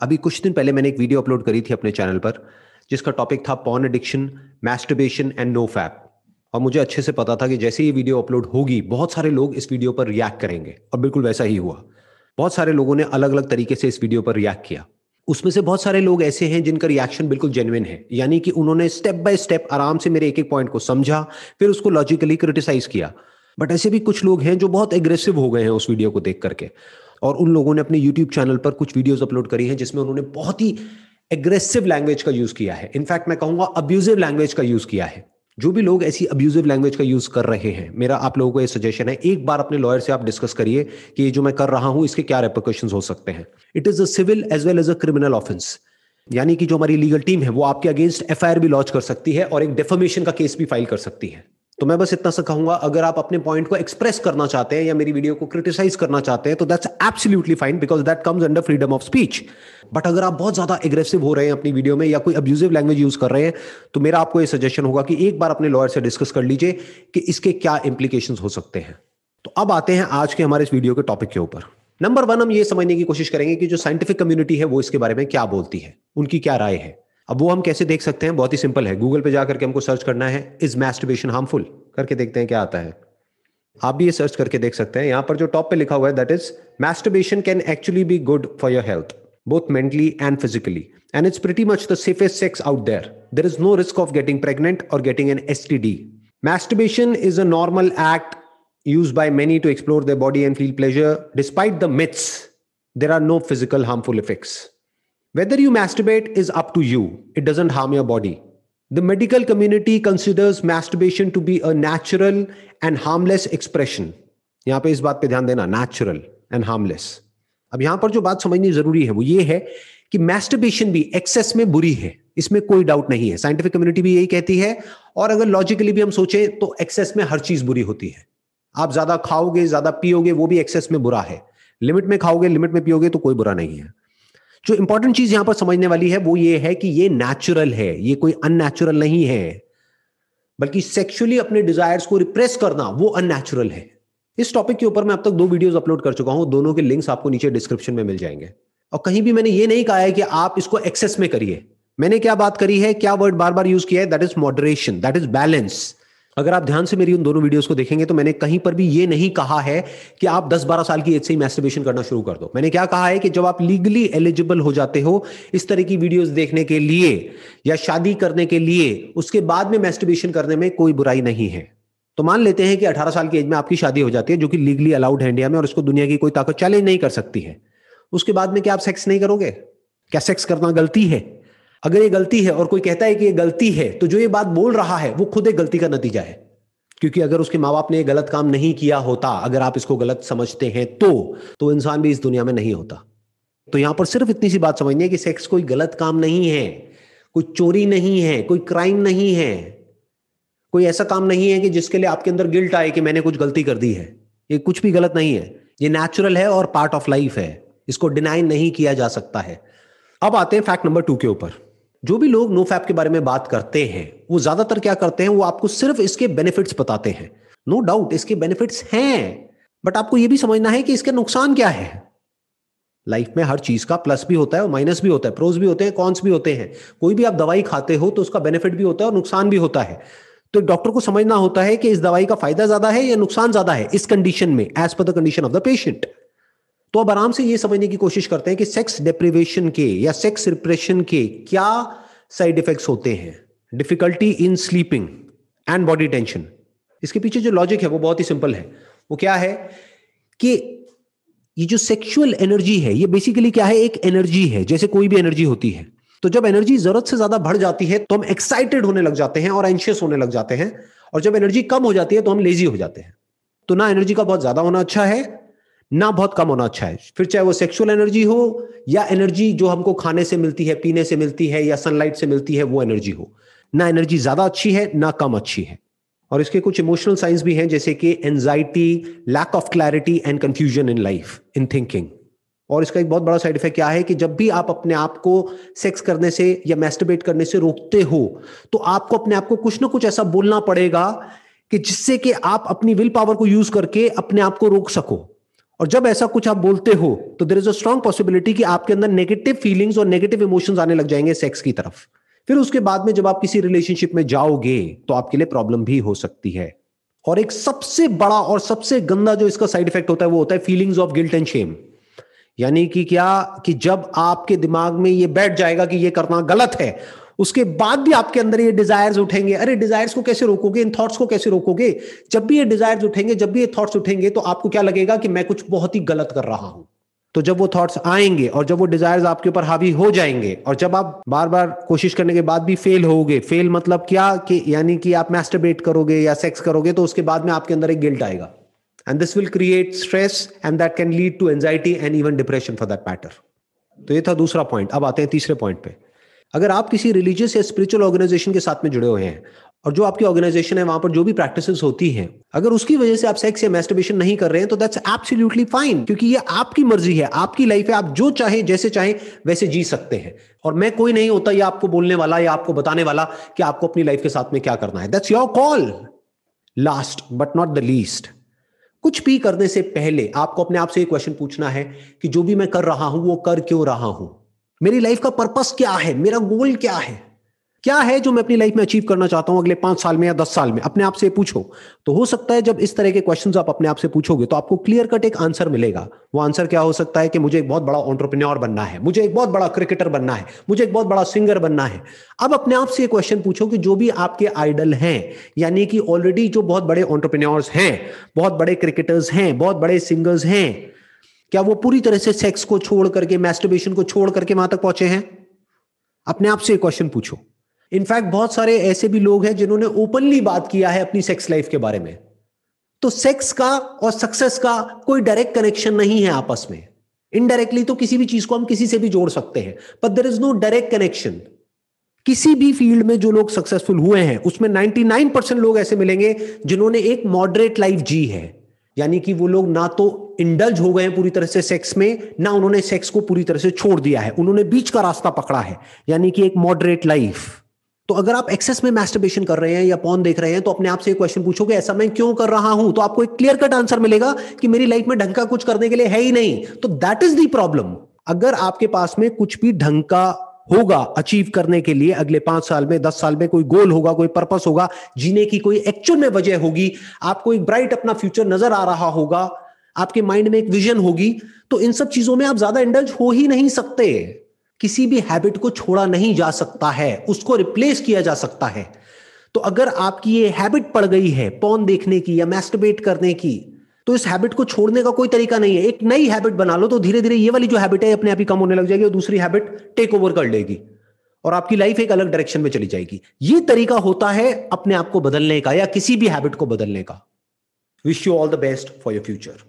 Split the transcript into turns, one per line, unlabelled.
अभी कुछ दिन पहले मैंने एक वीडियो अपलोड करी थी अपने चैनल पर, जिसका टॉपिक था porn addiction masturbation and no fap और मुझे अच्छे से पता था कि जैसे ये वीडियो अपलोड होगी, बहुत सारे लोग इस वीडियो पर रिएक्ट करेंगे। और बिल्कुल वैसा ही हुआ। बहुत सारे लोगों ने अलग अलग तरीके से इस वीडियो पर रिएक्ट किया। उसमें से बहुत सारे लोग ऐसे हैं जिनका रिएक्शन बिल्कुल जेन्युइन है। यानी कि उन्होंने स्टेप बाय स्टेप आराम से मेरे एक एक पॉइंट को समझा, फिर उसको लॉजिकली क्रिटिसाइज किया। बट ऐसे भी कुछ लोग हैं जो बहुत एग्रेसिव हो गए हैं उस वीडियो को देख करके। और उन लोगों ने अपने यूट्यूब चैनल पर कुछ वीडियोस अपलोड करी हैं जिसमें उन्होंने बहुत ही एग्रेसिव लैंग्वेज का यूज़ किया है। इनफैक्ट मैं कहूँगा अब्यूजिव लैंग्वेज का यूज़ किया है। जो भी लोग ऐसी अब्यूजिव लैंग्वेज का यूज़ कर रहे हैं, मेरा आप लोगों को यह सजेशन है, एक बार अपने लॉयर से आप डिस्कस करिए कि ये जो मैं कर रहा हूँ, इसके क्या रेपोकेशन हो सकते हैं। It is a civil as well as a criminal offence यानी कि जो हमारी लीगल टीम है, वो आपके अगेंस्ट एफआईआर भी लॉन्च कर सकती है और एक डेफोमेशन का केस भी फ़ाइल कर सकती है। तो मैं बस इतना सा कहूँगा अगर आप अपने पॉइंट को एक्सप्रेस करना चाहते हैं या मेरी वीडियो को क्रिटिसाइज करना चाहते हैं तो that's absolutely fine because that comes under freedom of speech but अगर आप बहुत ज़्यादा एग्रेसिव हो रहे हैं अपनी वीडियो में या कोई अब्यूजिव लैंग्वेज यूज़ कर रहे हैं तो मेरा आपको यह सजेशन होगा कि एक बार अपने लॉयर से डिस्कस कर लीजिए कि इसके क्या इंप्लीकेशन हो सकते हैं। तो अब आते हैं आज के हमारे इस वीडियो के टॉपिक के ऊपर। नंबर वन हम ये समझने की कोशिश करेंगे कि जो साइंटिफिक कम्युनिटी है, वो इसके बारे में क्या बोलती है, उनकी क्या राय है। अब वो हम कैसे देख सकते हैं? बहुत ही सिंपल है। गूगल पे जाकर के हमको सर्च करना है इज़ मैस्टिबेशन हार्मफुल करके देखते हैं क्या आता है। आप भी ये सर्च करके देख सकते हैं। यहाँ पर जो टॉप पे लिखा हुआ है that is masturbation can actually be good for your health both mentally and physically and it's pretty much the safest sex out there there is no risk of getting pregnant और getting an S T D masturbation is a normal act used by many to explore the body and feel pleasure despite the myths there are no physical harmful effects Whether you masturbate is up to you, it doesn't harm your body. The medical community considers masturbation to be a natural and harmless expression. यहाँ पे इस बात पे ध्यान देना natural and harmless अब यहाँ पर जो बात समझनी ज़रूरी है वो ये है कि मैस्टरबेशन भी एक्सेस में बुरी है। इसमें कोई डाउट नहीं है। साइंटिफिक कम्युनिटी भी यही कहती है। और अगर लॉजिकली भी हम सोचें तो एक्सेस में हर चीज़ बुरी होती है। आप ज़्यादा खाओगे ज़्यादा पियोगे वो भी एक्सेस में बुरा है। लिमिट में खाओगे लिमिट में पियोगे तो कोई बुरा नहीं है। जो इंपॉर्टेंट चीज़ यहाँ पर समझने वाली है, वो ये है कि ये नेचुरल है, ये कोई अननेचुरल नहीं है, बल्कि सेक्सुअली अपने डिजायर्स को रिप्रेस करना, वो अननेचुरल है। इस टॉपिक के ऊपर मैं अब तक दो वीडियोस अपलोड कर चुका हूँ, दोनों के लिंक्स आपको नीचे डिस्क्रिप्शन में मिल जाएँगे। और कहीं भी मैंने ये नहीं कहा है कि आप इसको एक्सेस में करिए। मैंने क्या बात करी है, क्या वर्ड बार बार यूज़ किया है? That is moderation that is balance अगर आप ध्यान से मेरी उन दोनों वीडियोस को देखेंगे तो मैंने कहीं पर भी ये नहीं कहा है कि आप 10-12 साल की एज से ही मैस्टरबेशन करना शुरू कर दो। मैंने क्या कहा है कि जब आप लीगली एलिजिबल हो जाते हो, इस तरह की वीडियोस देखने के लिए या शादी करने के लिए, उसके बाद में मैस्टरबेशन करने में कोई बुराई नहीं है। तो मान लेते हैं कि 18 साल की एज में आपकी शादी हो जाती है, जो कि लीगली अलाउड है इंडिया में और इसको दुनिया की कोई ताकत चैलेंज नहीं कर सकती है। उसके बाद में क्या आप सेक्स नहीं करोगे? क्या सेक्स करना गलती है? अगर ये गलती है और कोई कहता है कि ये गलती है तो जो ये बात बोल रहा है, वो खुद एक गलती का नतीजा है। क्योंकि अगर उसके माँ बाप ने गलत काम नहीं किया होता, अगर आप इसको गलत समझते हैं तो तो इंसान भी इस दुनिया में नहीं होता। तो यहाँ पर सिर्फ़ इतनी सी बात समझनी है कि सेक्स कोई गलत काम नहीं है, कोई चोरी नहीं है, कोई क्राइम नहीं है। कोई ऐसा काम नहीं है कि जिसके लिए आपके अंदर गिल्ट आए कि मैंने कुछ गलती कर दी है। ये कुछ भी गलत नहीं है। ये नेचुरल है और पार्ट ऑफ़ लाइफ है। इसको डिनाई नहीं किया जा सकता है। अब आते हैं फैक्ट नंबर टू के ऊपर। जो भी लोग नो फैप के बारे में बात करते हैं, वो ज़्यादातर क्या करते हैं, वो आपको सिर्फ़ इसके बेनिफिट्स बताते हैं। नो no डाउट इसके बेनिफिट्स हैं बट आपको ये भी समझना है कि इसके नुकसान क्या है। लाइफ में हर चीज़ का प्लस भी होता है और माइनस भी होता है प्रोज भी होते हैं कॉन्स भी होते हैं। कोई भी आप दवाई खाते हो तो उसका बेनिफिट भी होता है और नुकसान भी होता है। तो डॉक्टर को समझना होता है कि इस दवाई का फ़ायदा ज़्यादा है या नुकसान ज़्यादा है इस कंडीशन में as per the condition of the patient तो अब आराम से ये समझने की कोशिश करते हैं कि सेक्स डिप्रिवेशन के या सेक्स रिप्रेशन के क्या साइड इफेक्ट्स होते हैं? Difficulty in sleeping and body tension इसके पीछे जो लॉजिक है, वो बहुत ही सिंपल है। वो क्या है कि ये जो सेक्सुअल एनर्जी है, ये बेसिकली क्या है? एक एनर्जी है, जैसे कोई भी एनर्जी होती है। तो जब एनर्जी ज़रूरत से ज़्यादा बढ़ जाती है तो हम एक्साइटेड होने लग जाते हैं और एंशियस होने लग जाते हैं। और जब एनर्जी कम हो जाती है तो हम लेजी हो जाते हैं। तो ना एनर्जी का बहुत ज़्यादा होना अच्छा है ना बहुत कम होना अच्छा है। फिर चाहे वो सेक्सुअल एनर्जी हो या एनर्जी जो हमको खाने से मिलती है, पीने से मिलती है या सनलाइट से मिलती है, वो एनर्जी हो। ना एनर्जी ज़्यादा अच्छी है, ना कम अच्छी है। और इसके कुछ इमोशनल साइंस भी हैं, जैसे कि anxiety lack of clarity and confusion in life in thinking और इसका एक बहुत बड़ा साइड इफ़ेक्ट क्या है कि जब भी आप अपने आप को सेक्स करने से या मैस्टरबेट करने से रोकते हो तो आपको अपने आप को कुछ ना कुछ ऐसा बोलना पड़ेगा कि जिससे कि आप अपनी विल पावर को यूज़ करके अपने आप को रोक सको। और जब ऐसा कुछ आप बोलते हो तो there is a strong possibility कि आपके अंदर नेगेटिव फीलिंग्स और नेगेटिव इमोशंस आने लग जाएँगे सेक्स की तरफ़। फिर उसके बाद में जब आप किसी रिलेशनशिप में जाओगे तो आपके लिए प्रॉब्लम भी हो सकती है। और एक सबसे बड़ा और सबसे गंदा जो इसका साइड इफ़ेक्ट होता है, वो होता है feelings of guilt and shame यानी कि क्या, कि जब आपके दिमाग में ये बैठ जाएगा कि ये करना गलत है उसके बाद भी आपके अंदर ये डिजायर्स उठेंगे। अरे डिजायर्स को कैसे रोकोगे? इन थॉट्स को कैसे रोकोगे? जब भी ये डिजायर्स उठेंगे, जब भी ये थॉट्स उठेंगे तो आपको क्या लगेगा कि मैं कुछ बहुत ही गलत कर रहा हूँ। तो जब वो थॉट्स आएँगे और जब वो डिजायर्स आपके ऊपर हावी हो जाएँगे और जब आप बार बार कोशिश करने के बाद भी फेल होगे फेल मतलब क्या? कि यानी कि आप मैस्टरबेट करोगे या सेक्स करोगे तो उसके बाद में आपके अंदर एक गिल्ट आएगा। And this will create stress and that can lead to anxiety and even depression for that matter तो ये था दूसरा पॉइंट अब आते हैं तीसरे पॉइंट पे। अगर आप किसी रिलीजियस या स्पिरिचुअल ऑर्गेनाइजेशन के साथ में जुड़े हुए हैं और जो आपकी ऑर्गेनाइजेशन है, वहाँ पर जो भी प्रैक्टिसेस होती हैं, अगर उसकी वजह से आप सेक्स या मैस्टरबेशन नहीं कर रहे हैं तो दैट्स एब्सोल्युटली फाइन क्योंकि ये आपकी मर्ज़ी है, आपकी लाइफ है, आप जो चाहें, जैसे चाहें, वैसे जी सकते हैं। और मैं कोई नहीं होता या आपको बोलने वाला या आपको बताने वाला कि आपको अपनी लाइफ के साथ में क्या करना है। That's your call last but not the least कुछ भी करने से पहले आपको अपने आप से एक क्वेश्चन पूछना है कि जो भी मैं कर रहा हूँ, वो कर क्यों रहा हूँ? मेरी लाइफ का पर्पस क्या है? मेरा गोल क्या है? क्या है जो मैं अपनी लाइफ में अचीव करना चाहता हूँ अगले पाँच साल में या दस साल में? अपने आप से पूछो। तो हो सकता है जब इस तरह के क्वेश्चंस आप अपने आप से पूछोगे तो आपको क्लियर कट एक आंसर मिलेगा। वो आंसर क्या हो सकता है कि मुझे एक बहुत बड़ा ऑन्टरप्रेन्योर बनना है, मुझे एक बहुत बड़ा क्रिकेटर बनना है, मुझे एक बहुत बड़ा सिंगर बनना है। अब अपने आप से क्वेश्चन पूछो कि जो भी आपके आइडल हैं, यानी कि ऑलरेडी जो बहुत बड़े ऑन्टरप्रेन्योर्स हैं, बहुत बड़े क्रिकेटर्स हैं, बहुत बड़े सिंगर्स हैं क्या वो पूरी तरह से सेक्स को छोड़ करके मैस्टरबेशन को छोड़ करके वहाँ तक पहुँचे हैं? अपने आप से क्वेश्चन पूछो। इनफैक्ट बहुत सारे ऐसे भी लोग हैं जिन्होंने ओपनली बात किया है अपनी सेक्स लाइफ के बारे में। तो सेक्स का और सक्सेस का कोई डायरेक्ट कनेक्शन नहीं है आपस में। इनडायरेक्टली तो किसी भी चीज़ को हम किसी से भी जोड़ सकते हैं but there is no direct connection किसी भी फ़ील्ड में जो लोग सक्सेसफुल हुए हैं, उसमें 99 परसेंट लोग ऐसे मिलेंगे जिन्होंने एक मॉडरेट लाइफ जी है। यानी कि वो लोग ना तो इंडल्ज हो गए हैं पूरी तरह से सेक्स में, ना उन्होंने सेक्स को पूरी तरह से छोड़ दिया है। उन्होंने बीच का रास्ता पकड़ा है, यानी कि एक मॉडरेट लाइफ तो अगर आप एक्सेस में मैस्टरबेशन कर रहे हैं या पॉन देख रहे हैं तो अपने आप से क्वेश्चन पूछोगे, ऐसा मैं क्यों कर रहा हूँ? तो आपको एक क्लियर कट आंसर मिलेगा कि मेरी लाइफ में ढंग का कुछ करने के लिए है ही नहीं। तो दैट इज़ दी प्रॉब्लम अगर आपके पास में कुछ भी ढंग का होगा अचीव करने के लिए अगले पाँच साल में, दस साल में कोई गोल होगा, कोई पर्पस होगा, जीने की कोई एक्चुअल में वजह होगी, आपको एक ब्राइट अपना फ्यूचर नज़र आ रहा होगा, आपके माइंड में एक विजन होगी तो इन सब चीज़ों में आप ज़्यादा इंडल्ज हो ही नहीं सकते। किसी भी हैबिट को छोड़ा नहीं जा सकता है, उसको रिप्लेस किया जा सकता है। तो अगर आपकी ये हैबिट पड़ गई है पौन देखने की या मैस्टरबेट करने की तो इस हैबिट को छोड़ने का कोई तरीका नहीं है। एक नई हैबिट बना लो तो धीरे धीरे ये वाली जो हैबिट है अपने आप ही कम होने लग जाएगी और दूसरी हैबिट टेक ओवर कर लेगी और आपकी लाइफ एक अलग डायरेक्शन में चली जाएगी। ये तरीका होता है अपने आप को बदलने का या किसी भी हैबिट को बदलने का। Wish you all the best for your future